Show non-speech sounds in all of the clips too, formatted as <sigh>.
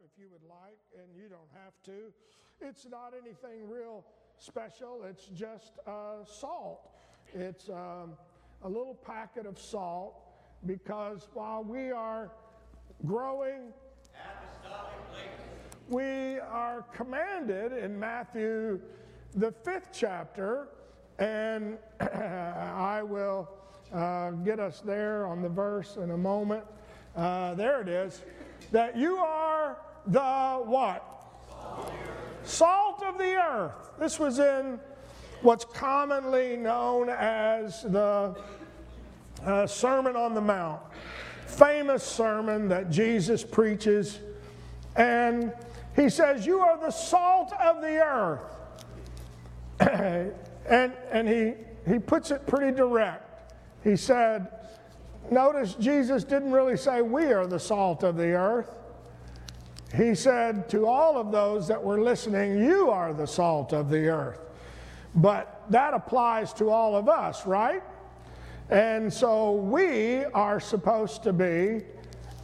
if you would like, and you don't have to. It's not anything real special, it's just uh, salt. It's um, a little packet of salt because while we are growing, we are commanded in Matthew, the fifth chapter, and <clears throat> I will uh, get us there on the verse in a moment. Uh, there it is. That you are the what? Salt of the earth. This was in what's commonly known as the uh, Sermon on the Mount, famous sermon that Jesus preaches. And he says, You are the salt of the earth. <clears throat> and and he, he puts it pretty direct. He said, Notice Jesus didn't really say, We are the salt of the earth. He said to all of those that were listening, You are the salt of the earth. But that applies to all of us, right? And so we are supposed to be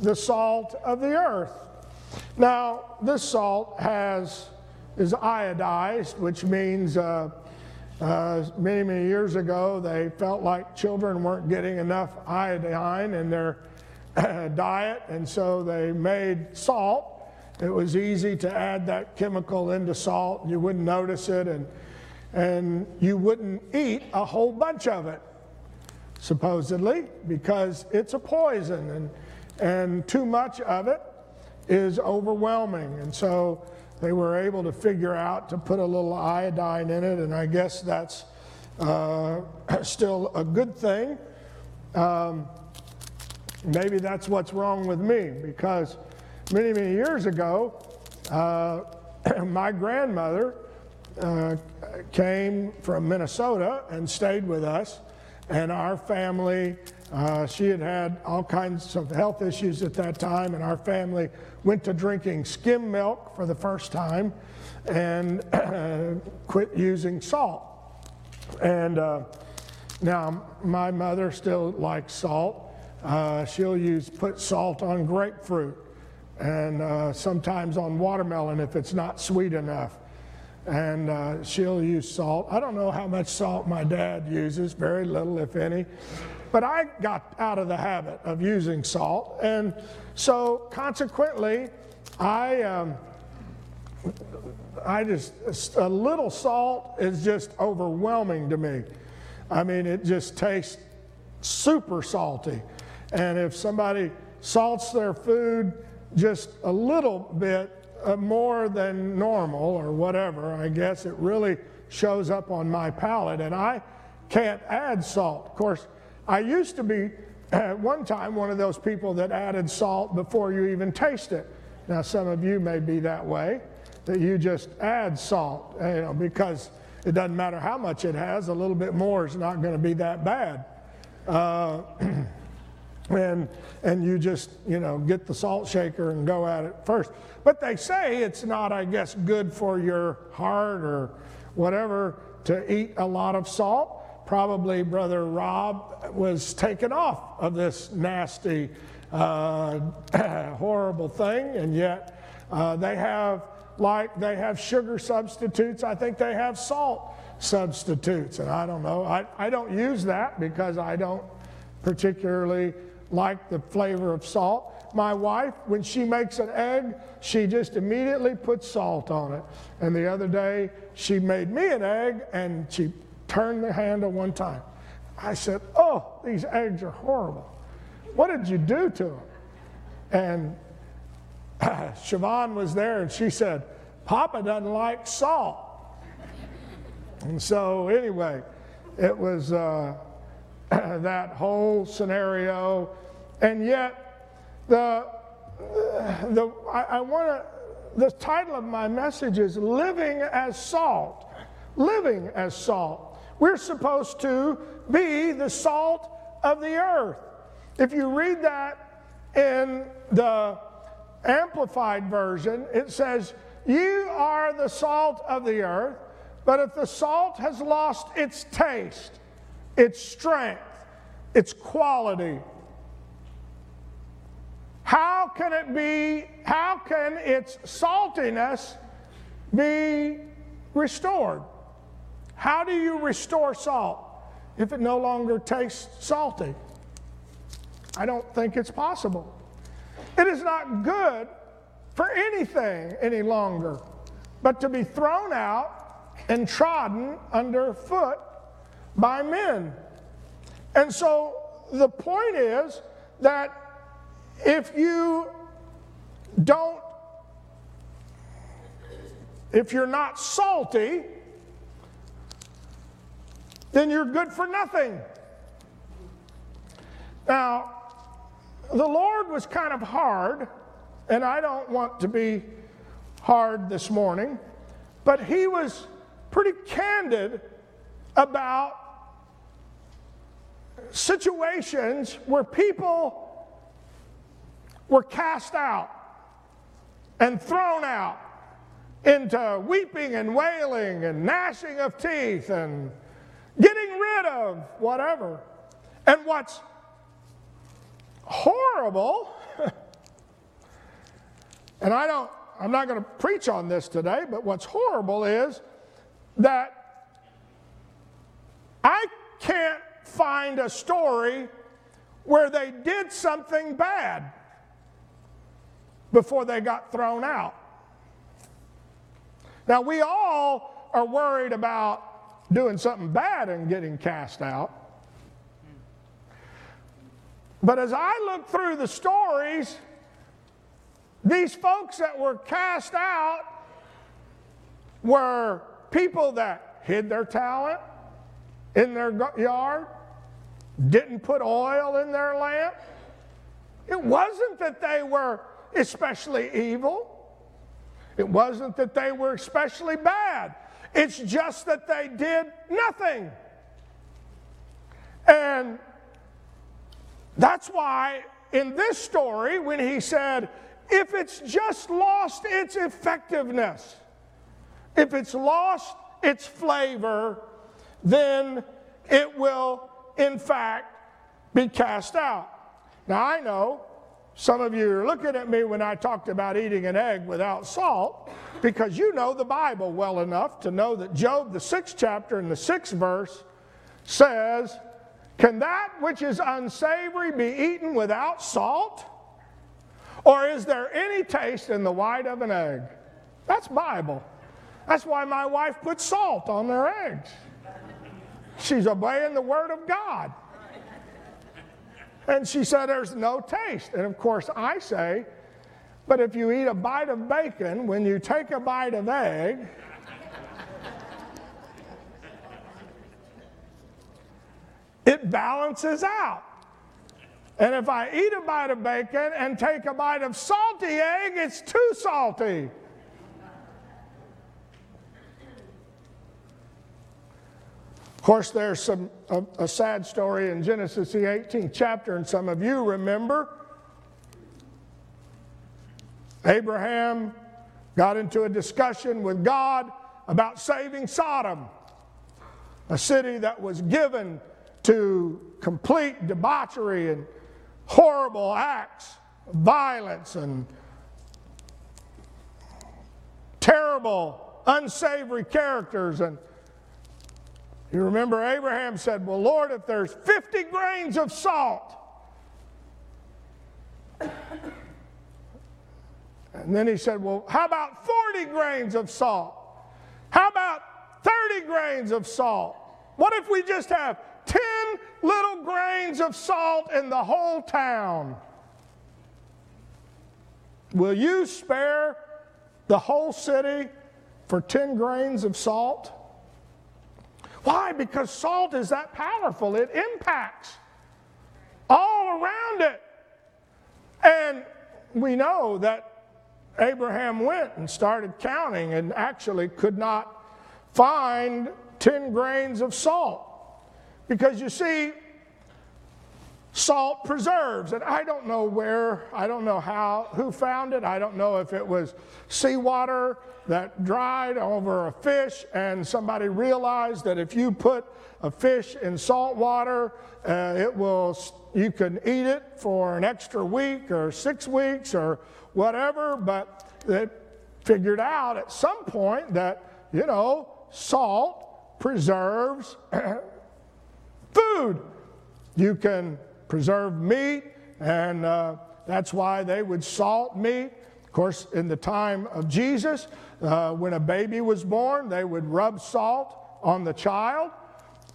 the salt of the earth. Now, this salt has is iodized, which means uh, uh, many, many years ago, they felt like children weren't getting enough iodine in their diet, and so they made salt. It was easy to add that chemical into salt, you wouldn't notice it, and, and you wouldn't eat a whole bunch of it, supposedly, because it's a poison, and, and too much of it is overwhelming. And so they were able to figure out to put a little iodine in it, and I guess that's uh, <clears throat> still a good thing. Um, maybe that's what's wrong with me because many, many years ago, uh, <clears throat> my grandmother uh, came from Minnesota and stayed with us, and our family. Uh, she had had all kinds of health issues at that time, and our family went to drinking skim milk for the first time and <clears throat> quit using salt. And uh, now my mother still likes salt. Uh, she'll use put salt on grapefruit and uh, sometimes on watermelon if it's not sweet enough. And uh, she'll use salt. I don't know how much salt my dad uses, very little, if any. But I got out of the habit of using salt. And so consequently, I, um, I just, a little salt is just overwhelming to me. I mean, it just tastes super salty. And if somebody salts their food just a little bit uh, more than normal or whatever, I guess it really shows up on my palate. And I can't add salt. Of course, I used to be at <clears throat> one time one of those people that added salt before you even taste it. Now, some of you may be that way, that you just add salt, you know, because it doesn't matter how much it has, a little bit more is not going to be that bad. Uh, <clears throat> and, and you just, you know, get the salt shaker and go at it first. But they say it's not, I guess, good for your heart or whatever to eat a lot of salt probably Brother Rob was taken off of this nasty, uh, <clears throat> horrible thing, and yet uh, they have like they have sugar substitutes. I think they have salt substitutes, and I don't know. I, I don't use that because I don't particularly like the flavor of salt. My wife, when she makes an egg, she just immediately puts salt on it. And the other day, she made me an egg and she turned the handle one time. I said, Oh, these eggs are horrible. What did you do to them? And uh, <laughs> Siobhan was there and she said, Papa doesn't like salt. And so, anyway, it was uh, <clears throat> that whole scenario. And yet, the, the, I, I want to, the title of my message is Living as Salt. Living as Salt. We're supposed to be the salt of the earth. If you read that in the Amplified Version, it says, You are the salt of the earth, but if the salt has lost its taste, its strength, its quality, how can it be, how can its saltiness be restored? How do you restore salt if it no longer tastes salty? I don't think it's possible. It is not good for anything any longer but to be thrown out and trodden underfoot by men. And so the point is that if you don't, if you're not salty, then you're good for nothing. Now, the Lord was kind of hard, and I don't want to be hard this morning, but He was pretty candid about situations where people were cast out and thrown out into weeping and wailing and gnashing of teeth and getting rid of whatever. And what's horrible, <laughs> and I don't, I'm not going to preach on this today, but what's horrible is that I can't find a story where they did something bad before they got thrown out. Now, we all are worried about doing something bad and getting cast out. But as I look through the stories, these folks that were cast out were people that hid their talent in their yard, didn't put oil in their lamp. It wasn't that they were especially evil. It wasn't that they were especially bad. It's just that they did nothing. And that's why in this story, when he said, if it's just lost its effectiveness, if it's lost its flavor, then it will, in fact, be cast out. Now, I know some of you are looking at me when I talked about eating an egg without salt because you know the Bible well enough to know that Job, the sixth chapter and the sixth verse, says, Can that which is unsavory be eaten without salt? Or is there any taste in the white of an egg? That's Bible. That's why my wife puts salt on their eggs. She's obeying the Word of God. And she said, There's no taste. And of course, I say, But if you eat a bite of bacon, when you take a bite of egg, it balances out. And if I eat a bite of bacon and take a bite of salty egg, it's too salty. Of course, there's some, a, a sad story in Genesis, the 18th chapter, and some of you remember. Abraham got into a discussion with God about saving Sodom, a city that was given to complete debauchery and horrible acts violence and terrible, unsavory characters. And you remember Abraham said, Well, Lord, if there's 50 grains of salt, and then he said, Well, how about 40 grains of salt? How about 30 grains of salt? What if we just have 10 little grains of salt in the whole town? Will you spare the whole city for 10 grains of salt? Why? Because salt is that powerful, it impacts all around it. And we know that Abraham went and started counting and actually could not find 10 grains of salt. Because you see, salt preserves. And I don't know where, I don't know how, who found it. I don't know if it was seawater that dried over a fish and somebody realized that if you put a fish in salt water, uh, it will, you can eat it for an extra week or six weeks or whatever. But they figured out at some point that, you know, salt preserves <clears throat> food. You can preserve meat, and uh, that's why they would salt meat. Of course, in the time of Jesus, uh, when a baby was born, they would rub salt on the child,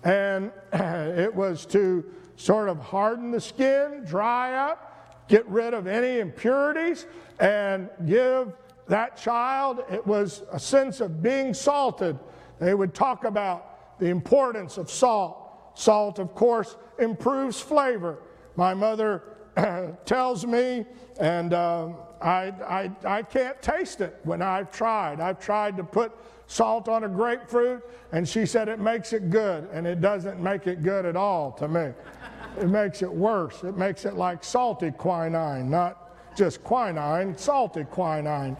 and <clears throat> it was to sort of harden the skin, dry up, get rid of any impurities, and give that child, it was a sense of being salted. They would talk about the importance of salt. Salt, of course, improves flavor. My mother <clears throat> tells me, and uh, I, I, I can't taste it when I've tried. I've tried to put salt on a grapefruit, and she said it makes it good, and it doesn't make it good at all to me. It makes it worse. It makes it like salty quinine, not just quinine, salty quinine.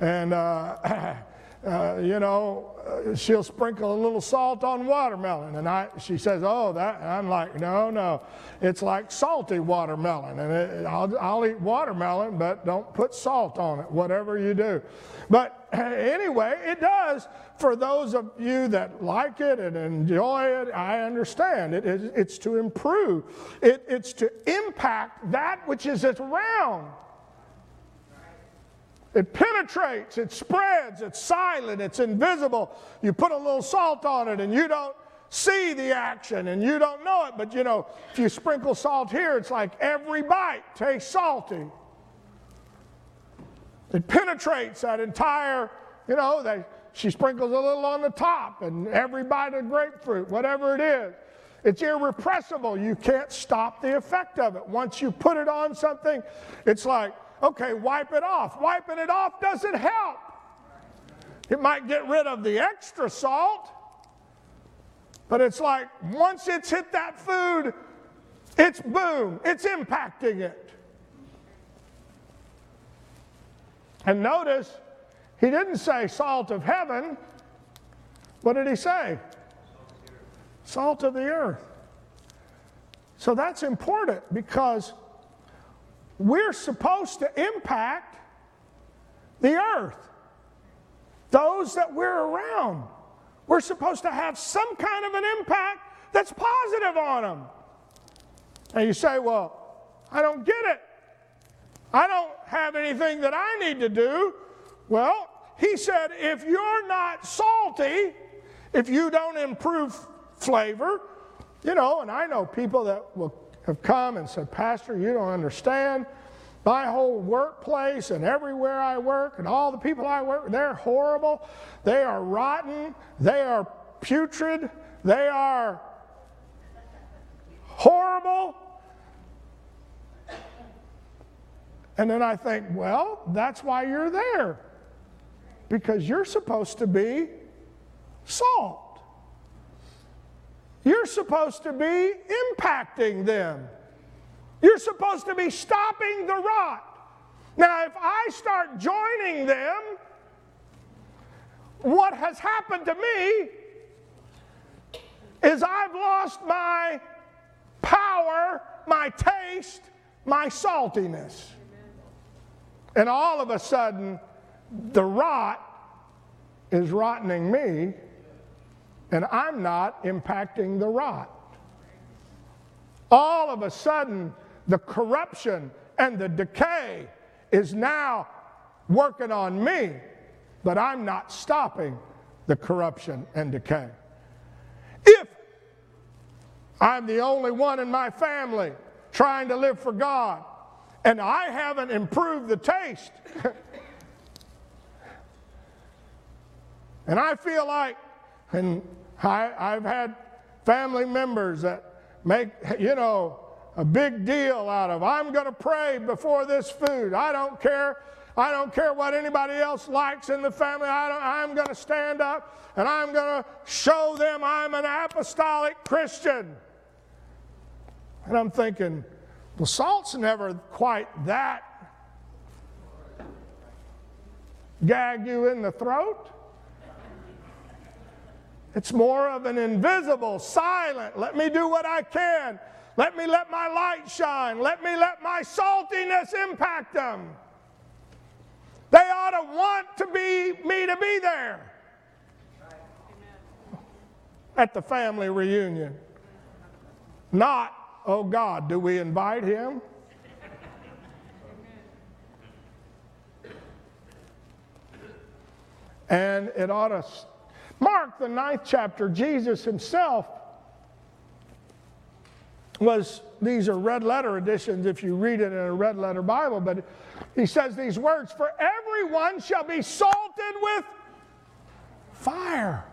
And, uh, <clears throat> uh, you know, uh, she'll sprinkle a little salt on watermelon. And I, she says, oh, that. I'm like, no, no. It's like salty watermelon. And it, I'll, I'll eat watermelon, but don't put salt on it, whatever you do. But <clears throat> anyway, it does. For those of you that like it and enjoy it, I understand. It, it it's to improve, it, it's to impact that which is around. It penetrates, it spreads, it's silent, it's invisible. You put a little salt on it and you don't see the action and you don't know it. But you know, if you sprinkle salt here, it's like every bite tastes salty. It penetrates that entire, you know, they, she sprinkles a little on the top and every bite of grapefruit, whatever it is. It's irrepressible. You can't stop the effect of it. Once you put it on something, it's like, Okay, wipe it off. Wiping it off doesn't help. It might get rid of the extra salt, but it's like once it's hit that food, it's boom, it's impacting it. And notice, he didn't say salt of heaven. What did he say? Salt of the earth. So that's important because we're supposed to impact the earth, those that we're around. We're supposed to have some kind of an impact that's positive on them. And you say, Well, I don't get it. I don't have anything that I need to do. Well, he said, if you're not salty, if you don't improve flavor, you know, and I know people that will have come and said, Pastor, you don't understand. My whole workplace and everywhere I work and all the people I work they're horrible. They are rotten. They are putrid. They are horrible. And then I think, well, that's why you're there. Because you're supposed to be salt. You're supposed to be impacting them. You're supposed to be stopping the rot. Now, if I start joining them, what has happened to me is I've lost my power, my taste, my saltiness. And all of a sudden, the rot is rottening me and I'm not impacting the rot. All of a sudden, the corruption and the decay is now working on me, but I'm not stopping the corruption and decay. If I'm the only one in my family trying to live for God and I haven't improved the taste, <laughs> and I feel like, and I, I've had family members that make, you know, a big deal out of, I'm going to pray before this food. I don't care. I don't care what anybody else likes in the family. I am going to stand up and I'm going to show them I'm an apostolic Christian. And I'm thinking, well, salt's never quite that gag you in the throat. It's more of an invisible, silent, let me do what I can. Let me let my light shine. Let me let my saltiness impact them. They ought to want to be me to be there at the family reunion. Not, oh God, do we invite him? And it ought to mark the ninth chapter. Jesus himself was, these are red letter editions if you read it in a red letter Bible, but he says these words For everyone shall be salted with fire.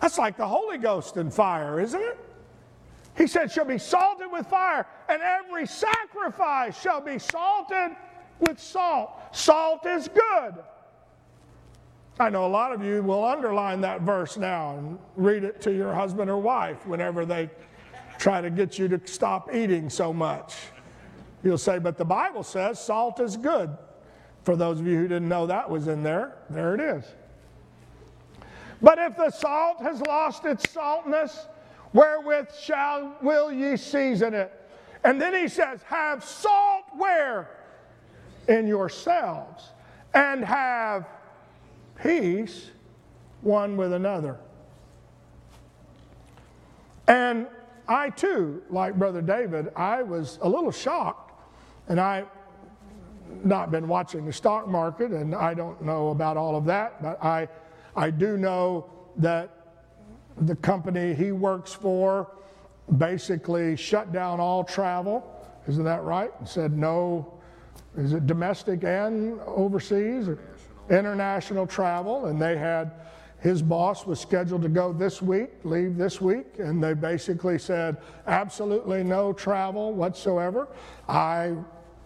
That's like the Holy Ghost in fire, isn't it? He said, shall be salted with fire, and every sacrifice shall be salted with salt. Salt is good. I know a lot of you will underline that verse now and read it to your husband or wife whenever they try to get you to stop eating so much. You'll say, but the Bible says salt is good. For those of you who didn't know that was in there, there it is. But if the salt has lost its saltness, wherewith shall will ye season it? And then he says, Have salt where? In yourselves, and have peace one with another. And I too, like Brother David, I was a little shocked, and I not been watching the stock market, and I don't know about all of that, but I, I do know that the company he works for basically shut down all travel. Isn't that right? And said no, is it domestic and overseas? International. International travel. And they had, his boss was scheduled to go this week, leave this week, and they basically said absolutely no travel whatsoever. I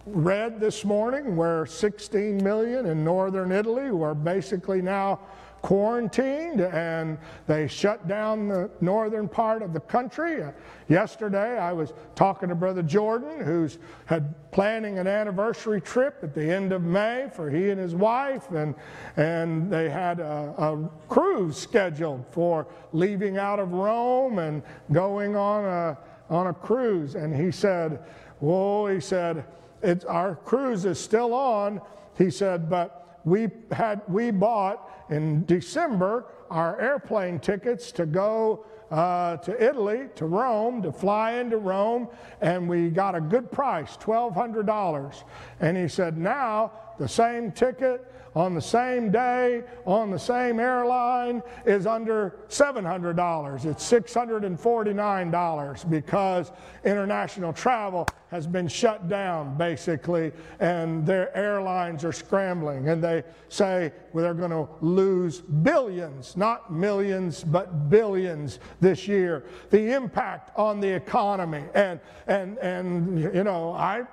read this morning where 16 million in northern Italy were basically now quarantined and they shut down the northern part of the country. Uh, yesterday, I was talking to Brother Jordan, who's had planning an anniversary trip at the end of May for he and his wife, and, and they had a, a cruise scheduled for leaving out of Rome and going on a, on a cruise. And he said, Whoa, he said, it's, our cruise is still on. He said, but we had we bought in December our airplane tickets to go uh, to Italy, to Rome, to fly into Rome, and we got a good price, $1,200. And he said, now the same ticket on the same day on the same airline is under $700. It's $649 because international travel has been shut down basically, and their airlines are scrambling. And they say well, they're going to lose billions, not millions, but billions this year. The impact on the economy. And, and, and you know, I,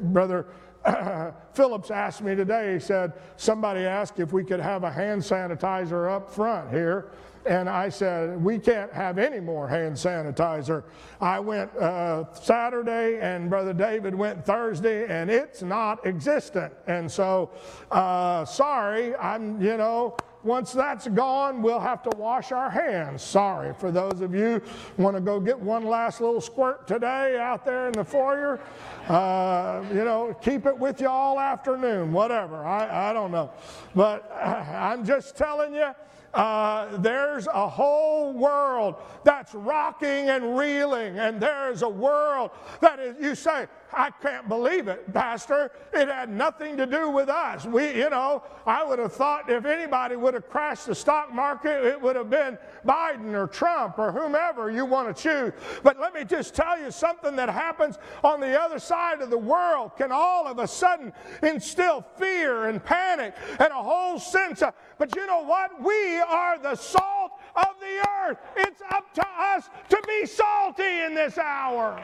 Brother <coughs> Phillips asked me today, he said, somebody asked if we could have a hand sanitizer up front here. And I said, we can't have any more hand sanitizer. I went uh, Saturday and Brother David went Thursday and it's not existent. And so, uh, sorry, I'm, you know, once that's gone, we'll have to wash our hands. Sorry for those of you want to go get one last little squirt today out there in the foyer. Uh, you know, keep it with you all afternoon, whatever. I, I don't know. But <laughs> I'm just telling you, uh, there's a whole world that's rocking and reeling, and there's a world that is, you say, I can't believe it, Pastor. It had nothing to do with us. We, you know, I would have thought if anybody would have crashed the stock market, it would have been Biden or Trump or whomever you want to choose. But let me just tell you something that happens on the other side of the world can all of a sudden instill fear and panic and a whole sense of, but you know what? We are the salt of the earth. It's up to us to be salty in this hour.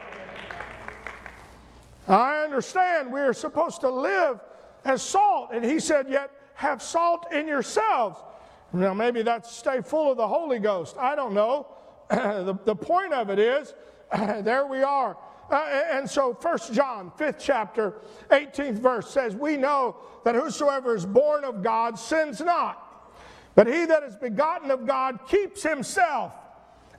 I understand we are supposed to live as salt. And he said, Yet have salt in yourselves. Now, maybe that's stay full of the Holy Ghost. I don't know. <clears throat> the, the point of it is, <clears throat> there we are. Uh, and so, First John, 5th chapter, 18th verse says, We know that whosoever is born of God sins not, but he that is begotten of God keeps himself,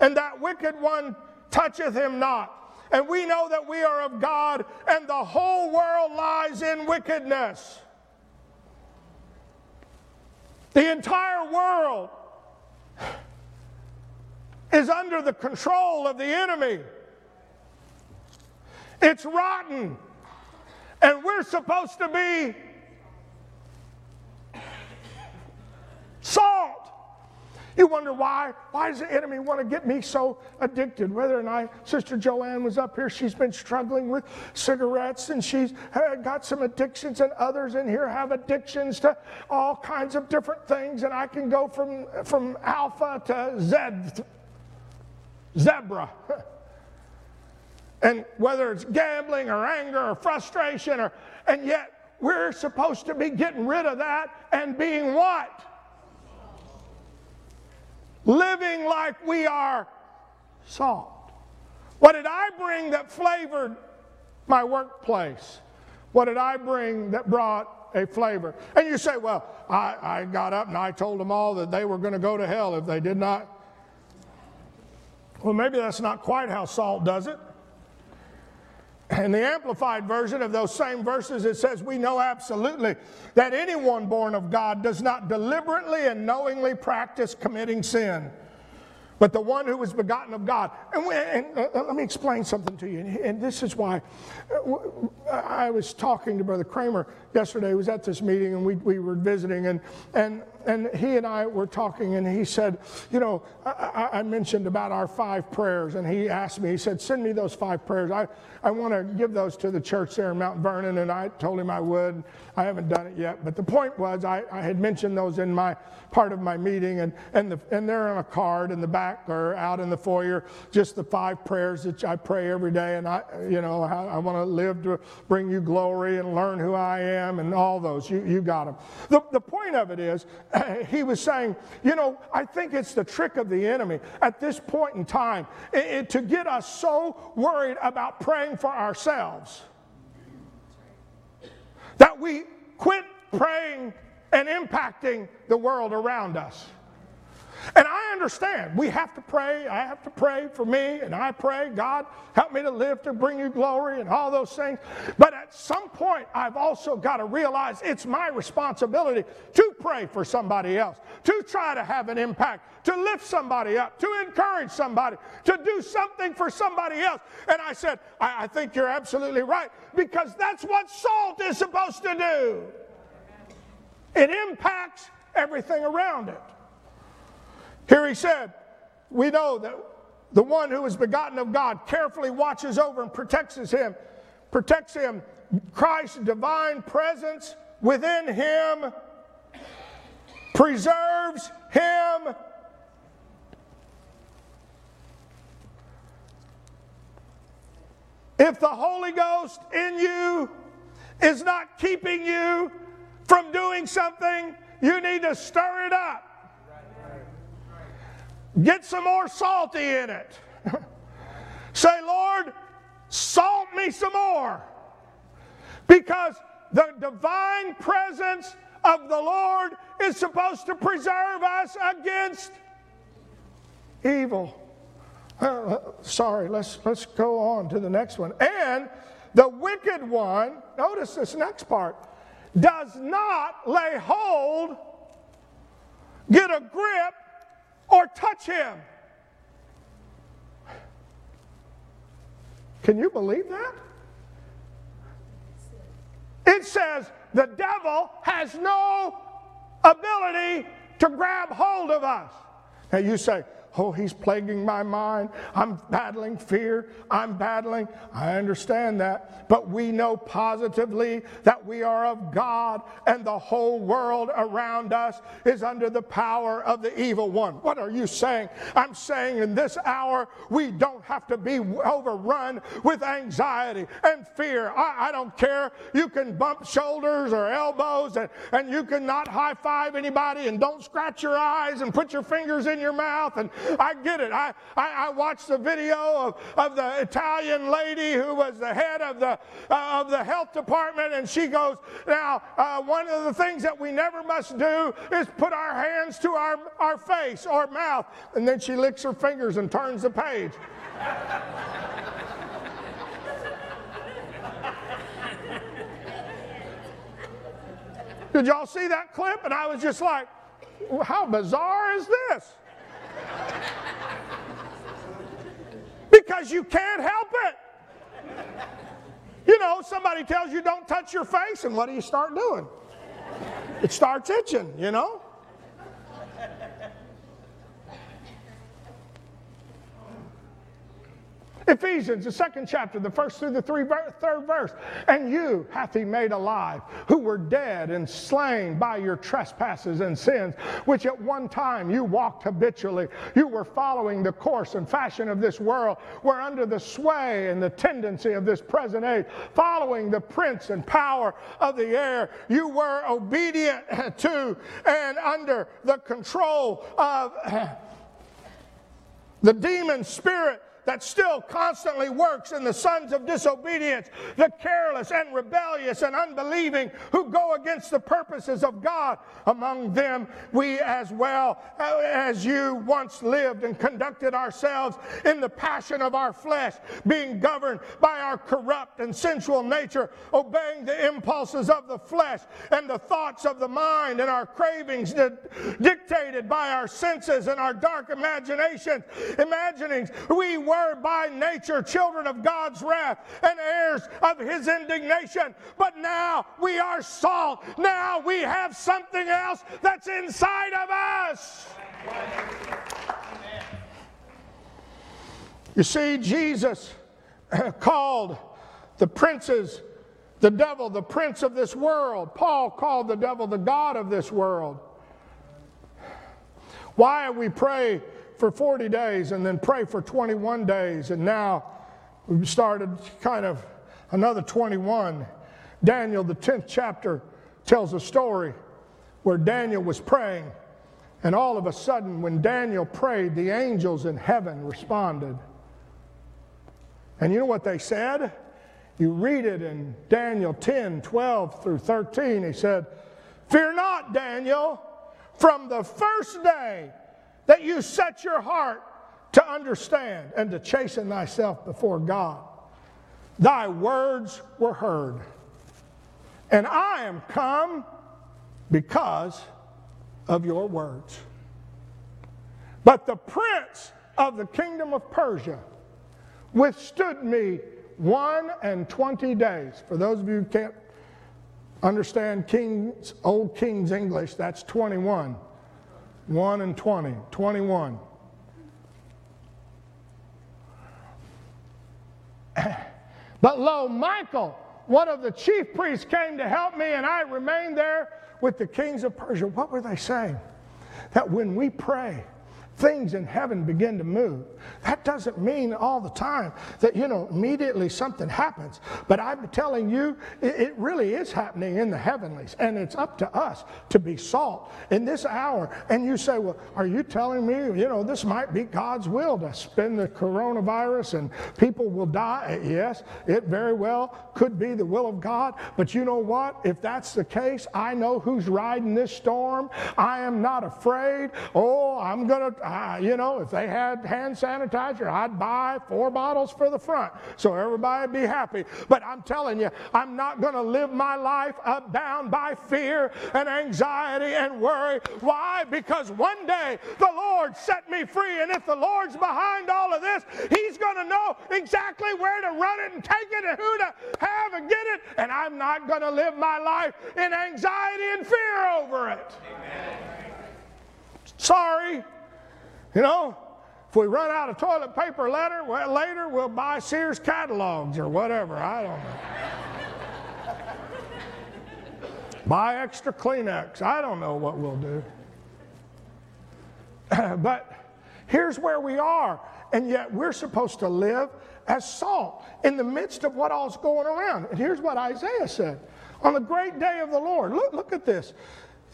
and that wicked one toucheth him not. And we know that we are of God, and the whole world lies in wickedness. The entire world is under the control of the enemy. It's rotten. And we're supposed to be salt. You wonder why? Why does the enemy want to get me so addicted? Whether or not Sister Joanne was up here, she's been struggling with cigarettes and she's got some addictions, and others in here have addictions to all kinds of different things. And I can go from, from alpha to Z, zebra. <laughs> and whether it's gambling or anger or frustration, or, and yet we're supposed to be getting rid of that and being what? Living like we are salt. What did I bring that flavored my workplace? What did I bring that brought a flavor? And you say, well, I, I got up and I told them all that they were going to go to hell if they did not. Well, maybe that's not quite how salt does it. In the Amplified version of those same verses, it says, We know absolutely that anyone born of God does not deliberately and knowingly practice committing sin but the one who was begotten of God. And, we, and uh, let me explain something to you. And, and this is why uh, I was talking to Brother Kramer yesterday. Was at this meeting and we, we were visiting, and, and, and he and I were talking, and he said, You know, I, I mentioned about our five prayers, and he asked me, He said, Send me those five prayers. I, I want to give those to the church there in Mount Vernon, and I told him I would. I haven't done it yet. But the point was, I, I had mentioned those in my part of my meeting, and, and, the, and they're on a card in the back or out in the foyer, just the five prayers that I pray every day. And I, you know, I, I want to live to bring you glory and learn who I am and all those. You, you got them. The, the point of it is, <clears throat> he was saying, you know, I think it's the trick of the enemy at this point in time it, it, to get us so worried about praying for ourselves that we quit praying and impacting the world around us. And I understand we have to pray. I have to pray for me, and I pray, God, help me to live to bring you glory and all those things. But at some point, I've also got to realize it's my responsibility to pray for somebody else, to try to have an impact, to lift somebody up, to encourage somebody, to do something for somebody else. And I said, I, I think you're absolutely right, because that's what salt is supposed to do. It impacts everything around it. Here he said, We know that the one who is begotten of God carefully watches over and protects him, protects him. Christ's divine presence within him preserves him. If the Holy Ghost in you is not keeping you from doing something, you need to stir it up. Get some more salty in it. <laughs> Say, Lord, salt me some more. Because the divine presence of the Lord is supposed to preserve us against evil. Uh, sorry, let's, let's go on to the next one. And the wicked one, notice this next part, does not lay hold, get a grip or touch him. Can you believe that? It says the devil has no ability to grab hold of us. Now you say, Oh, he's plaguing my mind. I'm battling fear. I'm battling. I understand that. But we know positively that we are of God and the whole world around us is under the power of the evil one. What are you saying? I'm saying in this hour, we don't have to be overrun with anxiety and fear. I, I don't care. You can bump shoulders or elbows and, and you can not high five anybody and don't scratch your eyes and put your fingers in your mouth and I get it. I, I, I, watched the video of, of the Italian lady who was the head of the, uh, of the health department, and she goes, Now, uh, one of the things that we never must do is put our hands to our, our face or mouth. And then she licks her fingers and turns the page. Did y'all see that clip? And I was just like, how bizarre is this? Because you can't help it. You know, somebody tells you don't touch your face, and what do you start doing? It starts itching, you know? Ephesians, the second chapter, the first through the three, third verse. And you hath he made alive, who were dead and slain by your trespasses and sins, which at one time you walked habitually. You were following the course and fashion of this world, were under the sway and the tendency of this present age, following the prince and power of the air. You were obedient to and under the control of the demon spirit that still constantly works in the sons of disobedience, the careless and rebellious and unbelieving who go against the purposes of God. Among them, we as well uh, as you once lived and conducted ourselves in the passion of our flesh, being governed by our corrupt and sensual nature, obeying the impulses of the flesh and the thoughts of the mind and our cravings dictated by our senses and our dark imaginations, imaginings. We were were by nature children of God's wrath and heirs of his indignation. But now we are salt. Now we have something else that's inside of us. You see, Jesus <clears throat> called the princes the devil the prince of this world. Paul called the devil the God of this world. Why we pray for 40 days and then pray for 21 days. And now we've started kind of another 21. Daniel, the 10th chapter, tells a story where Daniel was praying. And all of a sudden, when Daniel prayed, the angels in heaven responded. And you know what they said? You read it in Daniel 10 12 through 13. He said, Fear not, Daniel, from the first day that you set your heart to understand and to chasten thyself before God. Thy words were heard, and I am come because of your words. But the prince of the kingdom of Persia withstood me one and twenty days. For those of you who can't understand King's, old King's English, that's 21. 1 and 20, 21. <coughs> but lo, Michael, one of the chief priests, came to help me, and I remained there with the kings of Persia. What were they saying? That when we pray, things in heaven begin to move. That doesn't mean all the time that, you know, immediately something happens. But I'm telling you, it, really is happening in the heavenlies. And it's up to us to be salt in this hour. And you say, well, are you telling me, you know, this might be God's will to spin the coronavirus and people will die? Uh, yes, it very well could be the will of God. But you know what? If that's the case, I know who's riding this storm. I am not afraid. Oh, I'm going to uh, you know, if they had hand sanitizer, I'd buy four bottles for the front so everybody'd be happy. But I'm telling you, I'm not going to live my life up bound by fear and anxiety and worry. Why? Because one day the Lord set me free, and if the Lord's behind all of this, He's going to know exactly where to run it and take it and who to have and get it. And I'm not going to live my life in anxiety and fear over it. Amen. Sorry. You know, if we run out of toilet paper later, well, later we'll buy Sears catalogs or whatever. I don't know. buy extra Kleenex. I don't know what we'll do. <clears throat> but here's where we are, and yet we're supposed to live as salt in the midst of what all's going around. And here's what Isaiah said on the great day of the Lord. Look, look at this.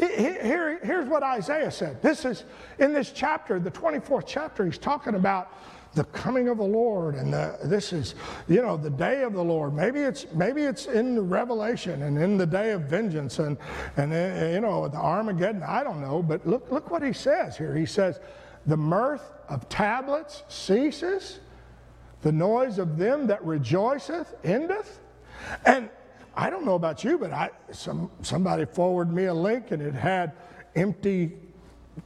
Here, here's what Isaiah said. This is in this chapter, the 24th chapter, he's talking about the coming of the Lord, and the, this is, you know, the day of the Lord. Maybe it's maybe it's in the Revelation and in the day of vengeance and and uh, you know the Armageddon. I don't know, but look look what he says here. He says, "The mirth of tablets ceases, the noise of them that rejoiceth endeth." And I don't know about you, but I, some, somebody forwarded me a link and it had empty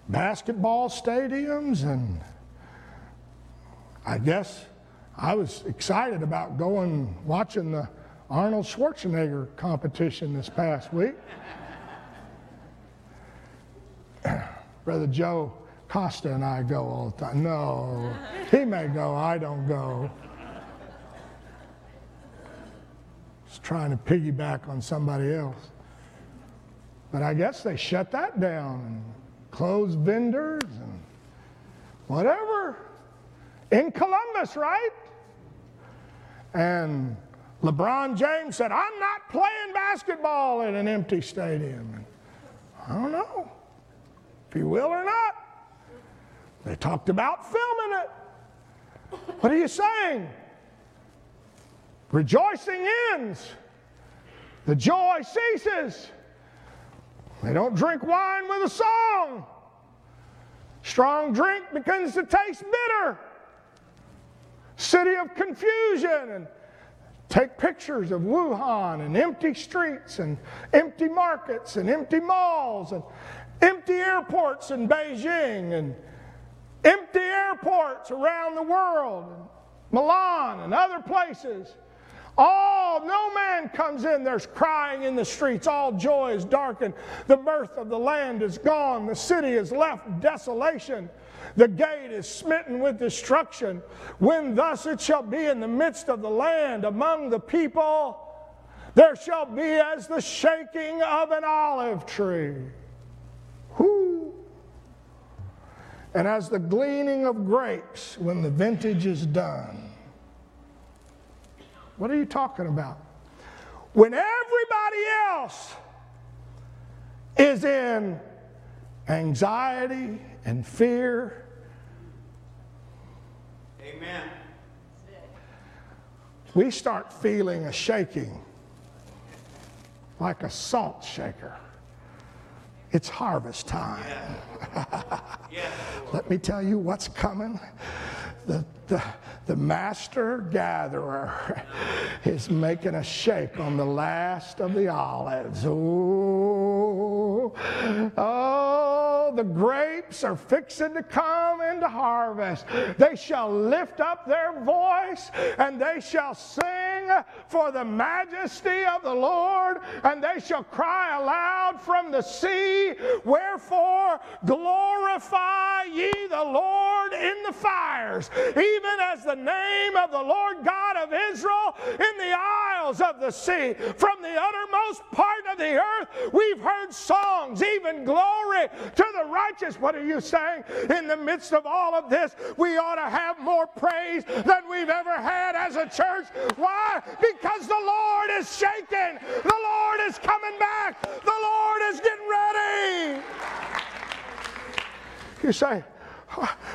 basketball stadiums, and I guess I was excited about going watching the Arnold Schwarzenegger competition this past week. <clears throat> Brother Joe Costa and I go all the time. No, he may go, I don't go. Just trying to piggyback on somebody else. But I guess they shut that down and closed vendors and whatever. In Columbus, right? And LeBron James said, I'm not playing basketball in an empty stadium. And I don't know if he will or not. They talked about filming it. What are you saying? Rejoicing ends, the joy ceases. They don't drink wine with a song. Strong drink begins to taste bitter. City of confusion and take pictures of Wuhan and empty streets and empty markets and empty malls and empty airports in Beijing and empty airports around the world, and Milan and other places. All, no man comes in. There's crying in the streets. All joy is darkened. The mirth of the land is gone. The city is left desolation. The gate is smitten with destruction. When thus it shall be in the midst of the land among the people, there shall be as the shaking of an olive tree. Whoo! And as the gleaning of grapes when the vintage is done. What are you talking about? When everybody else is in anxiety and fear. Amen. We start feeling a shaking like a salt shaker. It's harvest time. Yes. <laughs> Let me tell you what's coming. The, the, the master gatherer <laughs> is making a shake on the last of the olives. Oh, oh, the grapes are fixing to come into harvest. They shall lift up their voice and they shall sing for the majesty of the Lord, and they shall cry aloud from the sea. Wherefore, glorify ye the Lord in the fires, even as the name of the Lord God of Israel in the isles of the sea. From the uttermost part of the earth, we've heard songs, even glory to the righteous. What are you saying? In the midst of all of this, we ought to have more praise than we've ever had as a church. Why? Because the Lord is shaking, the Lord is coming back, the Lord is getting ready. You say,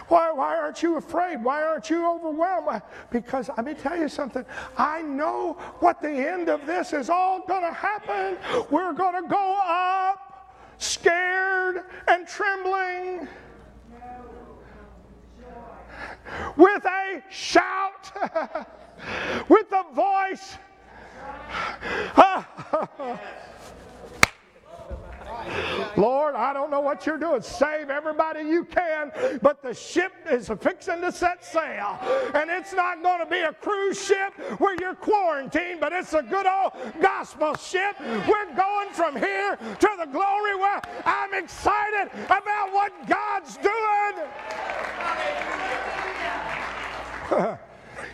why, why aren't you afraid? Why aren't you overwhelmed? Because let me tell you something. I know what the end of this is all going to happen. We're going to go up scared and trembling with a shout, <laughs> with the voice. <laughs> Lord, I don't know what you're doing. Save everybody you can, but the ship is fixing to set sail. And it's not going to be a cruise ship where you're quarantined, but it's a good old gospel ship. We're going from here to the glory where I'm excited about what God's doing. <laughs>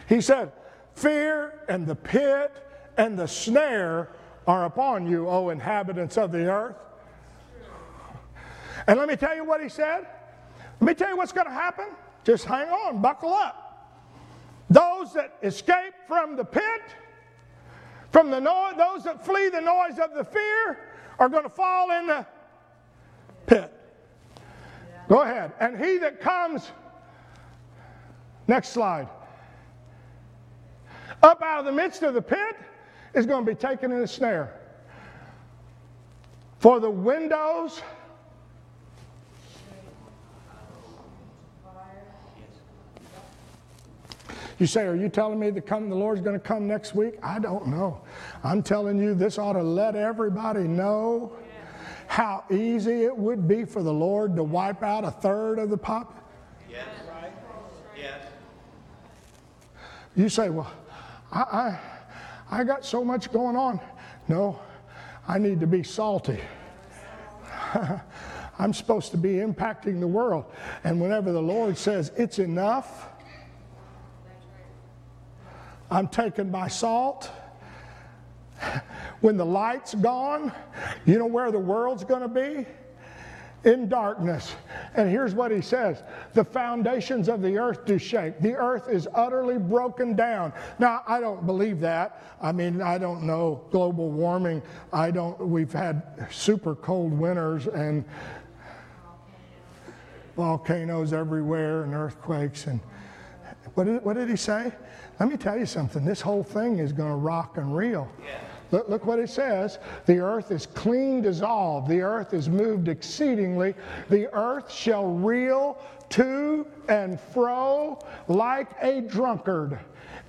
he said, Fear and the pit and the snare are upon you, O inhabitants of the earth. And let me tell you what he said. Let me tell you what's going to happen. Just hang on, buckle up. Those that escape from the pit, from the noise, those that flee the noise of the fear, are going to fall in the pit. Go ahead. And he that comes, next slide, up out of the midst of the pit is going to be taken in a snare. For the windows You say, Are you telling me the, come, the Lord's going to come next week? I don't know. I'm telling you, this ought to let everybody know how easy it would be for the Lord to wipe out a third of the pop? Yes. Right. Yes. You say, well, I, I, I got so much going on. No, I need to be salty. <laughs> I'm supposed to be impacting the world. And whenever the Lord says it's enough, I'm taking my salt. When the light's gone, you know where the world's going to be? In darkness. And here's what he says The foundations of the earth do shake. The earth is utterly broken down. Now, I don't believe that. I mean, I don't know global warming. I don't, we've had super cold winters and volcanoes everywhere and earthquakes. And what did, what did he say? Let me tell you something. This whole thing is going to rock and reel. Look, look what it says. The earth is clean dissolved. The earth is moved exceedingly. The earth shall reel to and fro like a drunkard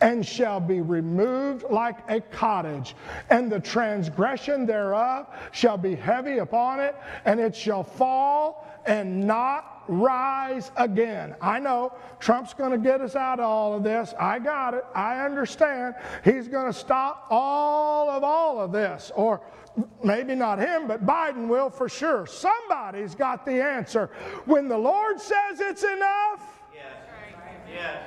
and shall be removed like a cottage, and the transgression thereof shall be heavy upon it, and it shall fall and not rise again. I know Trump's going to get us out of all of this. I got it. I understand. He's going to stop all of all of this. Or maybe not him, but Biden will for sure. Somebody's got the answer. When the Lord says it's enough, Yes. Yes.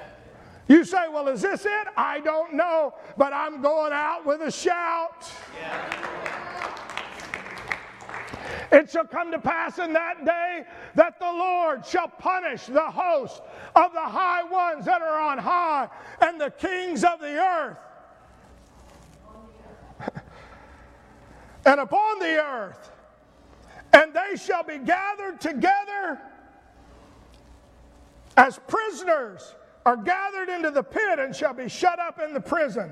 you say, Well, is this it? I don't know, but I'm going out with a shout. Yes. It shall come to pass in that day that the Lord shall punish the host of the high ones that are on high and the kings of the earth. <laughs> and upon the earth, and they shall be gathered together as prisoners are gathered into the pit and shall be shut up in the prison.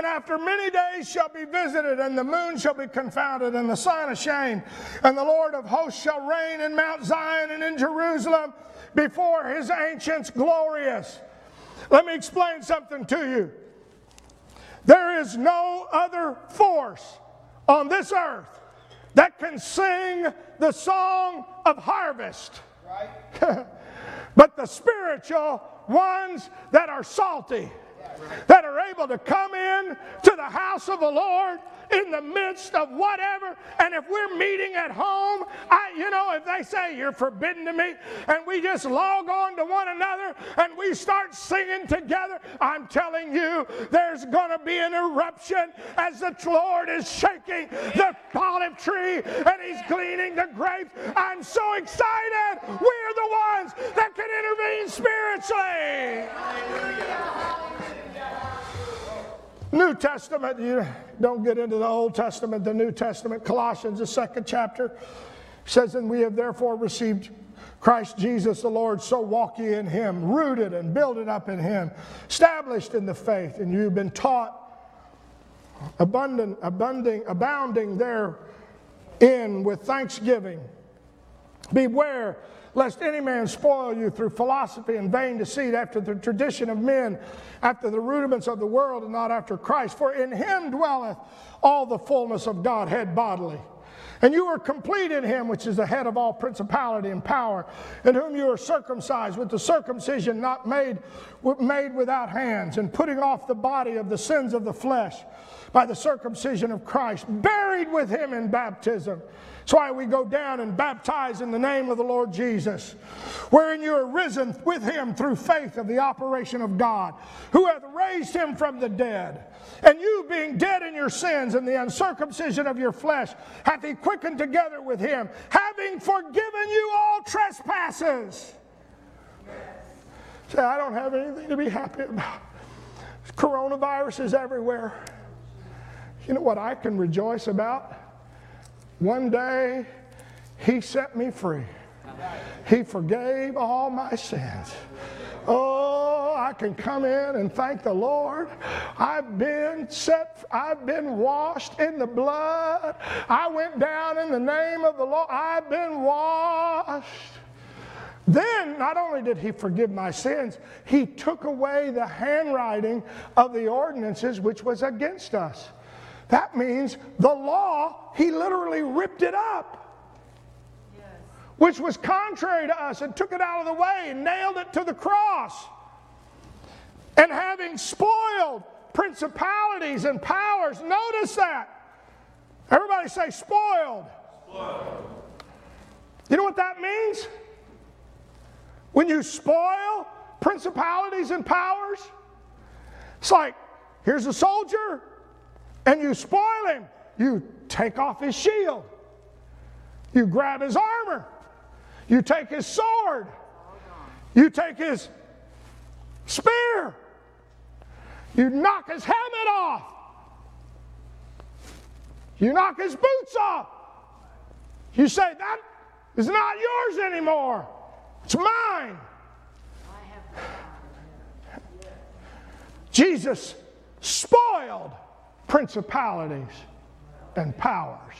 And after many days shall be visited, and the moon shall be confounded, and the sun ashamed. And the Lord of hosts shall reign in Mount Zion and in Jerusalem before his ancients glorious. Let me explain something to you. There is no other force on this earth that can sing the song of harvest. <laughs> but the spiritual ones that are salty that are able to come in to the house of the Lord in the midst of whatever. And if we're meeting at home, I, you know, if they say you're forbidden to me, and we just log on to one another and we start singing together, I'm telling you, there's going to be an eruption as the Lord is shaking the olive tree and He's gleaning the grapes. I'm so excited. We're the ones that can intervene spiritually. New Testament, you don't get into the Old Testament, the New Testament, Colossians, the second chapter says, And we have therefore received Christ Jesus the Lord, so walk ye in him, rooted and builded up in him, established in the faith, and you've been taught abundant, abounding, abounding therein with thanksgiving. Beware lest any man spoil you through philosophy and vain deceit after the tradition of men, after the rudiments of the world, and not after Christ. For in him dwelleth all the fullness of Godhead bodily. And you are complete in him, which is the head of all principality and power, in whom you are circumcised with the circumcision not made, made without hands, and putting off the body of the sins of the flesh by the circumcision of Christ, buried with him in baptism. That's why we go down and baptize in the name of the Lord Jesus, wherein you are risen with him through faith of the operation of God, who hath raised him from the dead. And you, being dead in your sins and the uncircumcision of your flesh, hath he quickened together with him, having forgiven you all trespasses. Say, I don't have anything to be happy about. Coronavirus is everywhere. You know what I can rejoice about? One day, He set me free. He forgave all my sins. Oh, I can come in and thank the Lord. I've been set, I've been washed in the blood. I went down in the name of the Lord. I've been washed. Then, not only did he forgive my sins, he took away the handwriting of the ordinances which was against us. That means the law, he literally ripped it up. Which was contrary to us and took it out of the way and nailed it to the cross. And having spoiled principalities and powers, notice that. Everybody say spoiled. spoiled. You know what that means? When you spoil principalities and powers, it's like here's a soldier, and you spoil him. You take off his shield, you grab his armor, you take his sword, you take his spear, you knock his helmet off, you knock his boots off. You say, That is not yours anymore, it's mine. Jesus spoiled principalities and powers.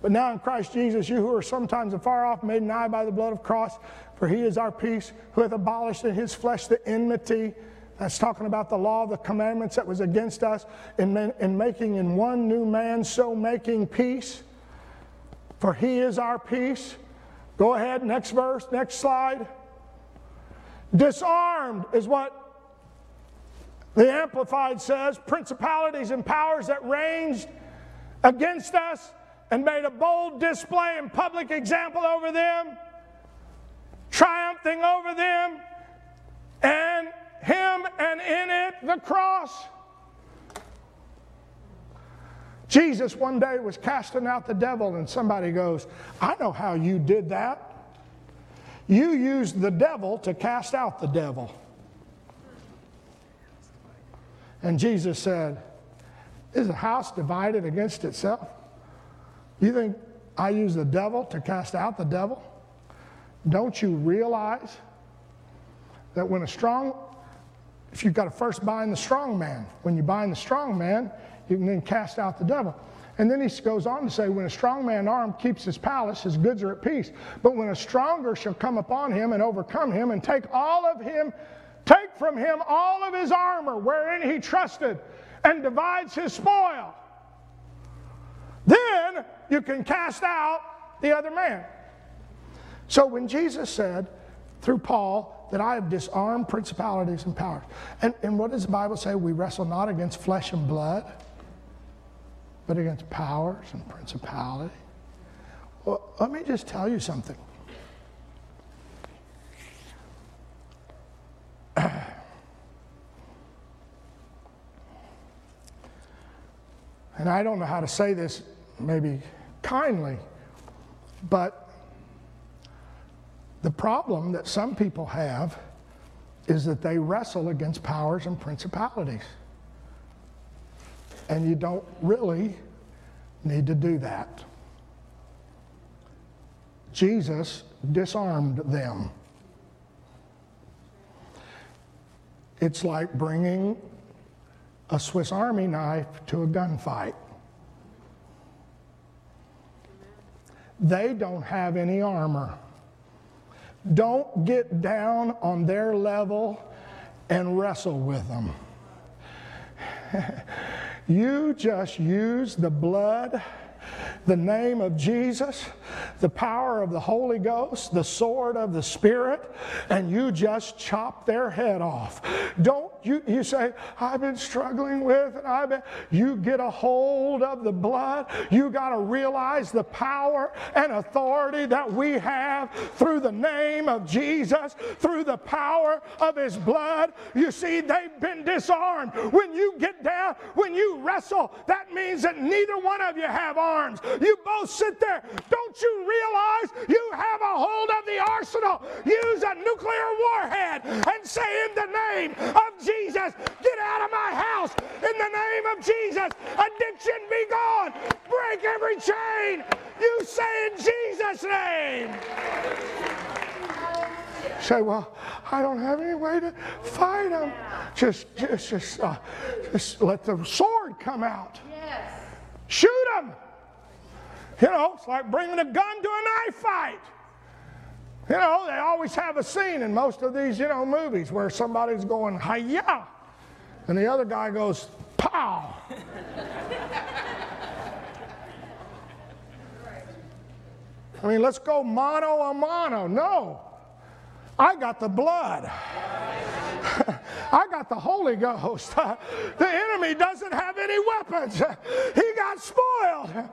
But now in Christ Jesus, you who are sometimes afar off, made nigh by the blood of cross, for he is our peace, who hath abolished in his flesh the enmity. That's talking about the law, the commandments that was against us, in, in making in one new man, so making peace. For he is our peace. Go ahead, next verse, next slide. Disarmed is what the Amplified says principalities and powers that ranged against us and made a bold display and public example over them, triumphing over them, and Him and in it the cross. Jesus one day was casting out the devil, and somebody goes, I know how you did that. You used the devil to cast out the devil. And Jesus said, Is a house divided against itself? You think I use the devil to cast out the devil? Don't you realize that when a strong, if you've got to first bind the strong man, when you bind the strong man, you can then cast out the devil. And then he goes on to say, When a strong man armed keeps his palace, his goods are at peace. But when a stronger shall come upon him and overcome him and take all of him, take from him all of his armor wherein he trusted, and divides his spoil, then you can cast out the other man. So when Jesus said through Paul that I have disarmed principalities and powers, and, and what does the Bible say? We wrestle not against flesh and blood, but against powers and principality. Well, let me just tell you something. <clears throat> and I don't know how to say this maybe kindly, but the problem that some people have is that they wrestle against powers and principalities. And you don't really need to do that. Jesus disarmed them. It's like bringing a Swiss Army knife to a gunfight. They don't have any armor. Don't get down on their level and wrestle with them. <laughs> you just use the blood the name of Jesus, the power of the Holy Ghost, the sword of the Spirit, and you just chop their head off. Don't you, you say, I've been struggling with, and I've been, you get a hold of the blood. You got to realize the power and authority that we have through the name of Jesus, through the power of His blood. You see, they've been disarmed. When you get down, when you wrestle, that means that neither one of you have arms. You both sit there. Don't you realize you have a hold of the arsenal? Use a nuclear warhead and say, In the name of Jesus, get out of my house. In the name of Jesus, addiction be gone. Break every chain. You say in Jesus' name. Say, well, I don't have any way to fight them. Just, just, just, uh, just let the sword come out. Yes. Shoot them. You know, it's like bringing a gun to a knife fight. You know, they always have a scene in most of these, you know, movies where somebody's going, hiya, and the other guy goes, pow. I mean, let's go mano a mano. No. I got the blood. <laughs> I got the Holy Ghost. <laughs> the enemy doesn't have any weapons. <laughs> He got spoiled.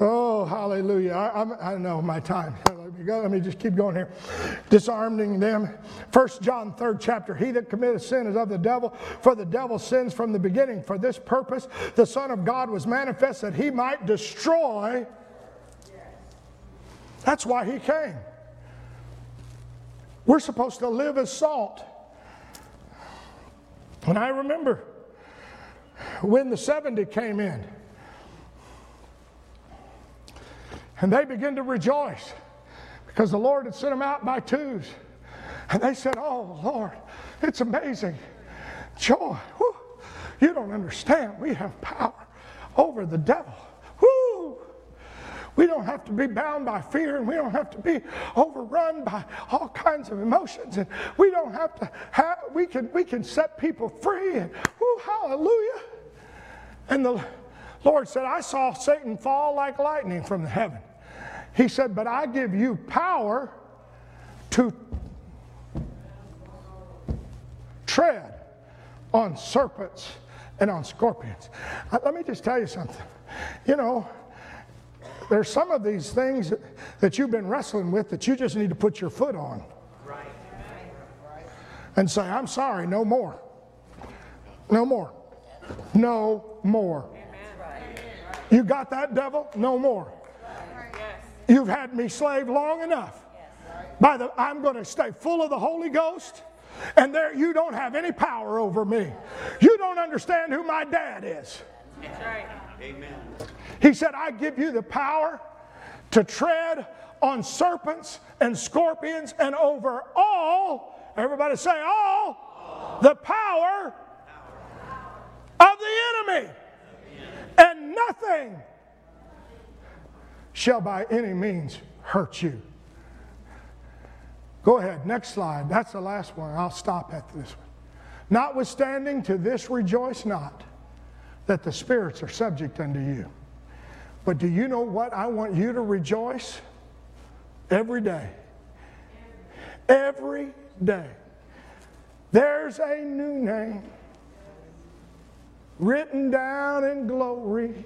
Oh, hallelujah. I, I'm, I know my time. <laughs> Let me go. Let me just keep going here. Disarming them. First John, third chapter. He that committeth sin is of the devil, for the devil sins from the beginning. For this purpose, the Son of God was manifest that he might destroy. That's why he came. We're supposed to live as salt. And I remember when the 70 came in. And they began to rejoice because the Lord had sent them out by twos. And they said, Oh, Lord, it's amazing. Joy. Whew. You don't understand. We have power over the devil. We don't have to be bound by fear and we don't have to be overrun by all kinds of emotions. And we don't have to have, we can, we can set people free. And hallelujah. And the Lord said, I saw Satan fall like lightning from the heaven. He said, But I give you power to tread on serpents and on scorpions. Uh, let me just tell you something. You know, there's some of these things that, that you've been wrestling with that you just need to put your foot on. And say, I'm sorry, no more. No more. No more. You got that, devil? No more. You've had me slave long enough. By the I'm going to stay full of the Holy Ghost. And there you don't have any power over me. You don't understand who my dad is. Amen. He said, I give you the power to tread on serpents and scorpions and over all, everybody say all, the power of the enemy. And nothing shall by any means hurt you. Go ahead, next slide. That's the last one. I'll stop at this one. Notwithstanding, to this rejoice not that the spirits are subject unto you. But do you know what? I want you to rejoice every day. Every day. There's a new name written down in glory.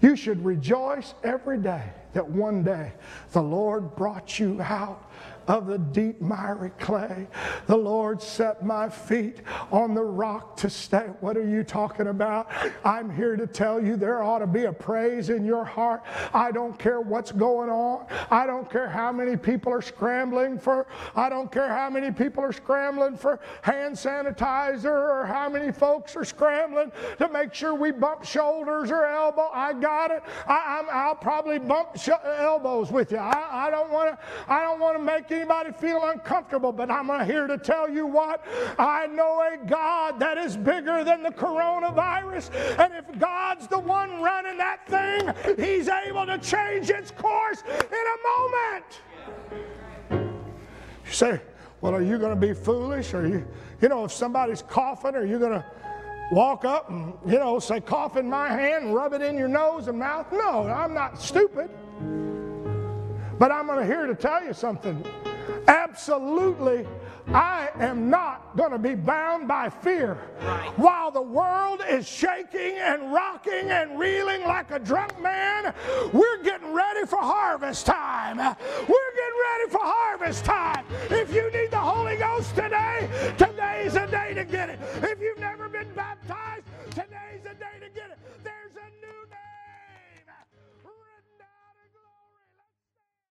You should rejoice every day that one day the Lord brought you out of the deep miry clay. The Lord set my feet on the rock to stay. What are you talking about? I'm here to tell you there ought to be a praise in your heart. I don't care what's going on. I don't care how many people are scrambling for, I don't care how many people are scrambling for hand sanitizer or how many folks are scrambling to make sure we bump shoulders or elbow. I got it. I, will probably bump sh- elbows with you. I, I don't want to. I don't want to make anybody feel uncomfortable, but I'm here to tell you what I know a God that is bigger than the coronavirus, and if God's the one running that thing, He's able to change its course in a moment. You say, well, are you going to be foolish? Or you, you know, if somebody's coughing, are you going to walk up and, you know, say, cough in my hand, rub it in your nose and mouth? No, I'm not stupid. But I'm here to tell you something. Absolutely, I am not going to be bound by fear. While the world is shaking and rocking and reeling like a drunk man, we're getting ready for harvest time. We're getting ready for harvest time. If you need the Holy Ghost today, today's a day to get it. If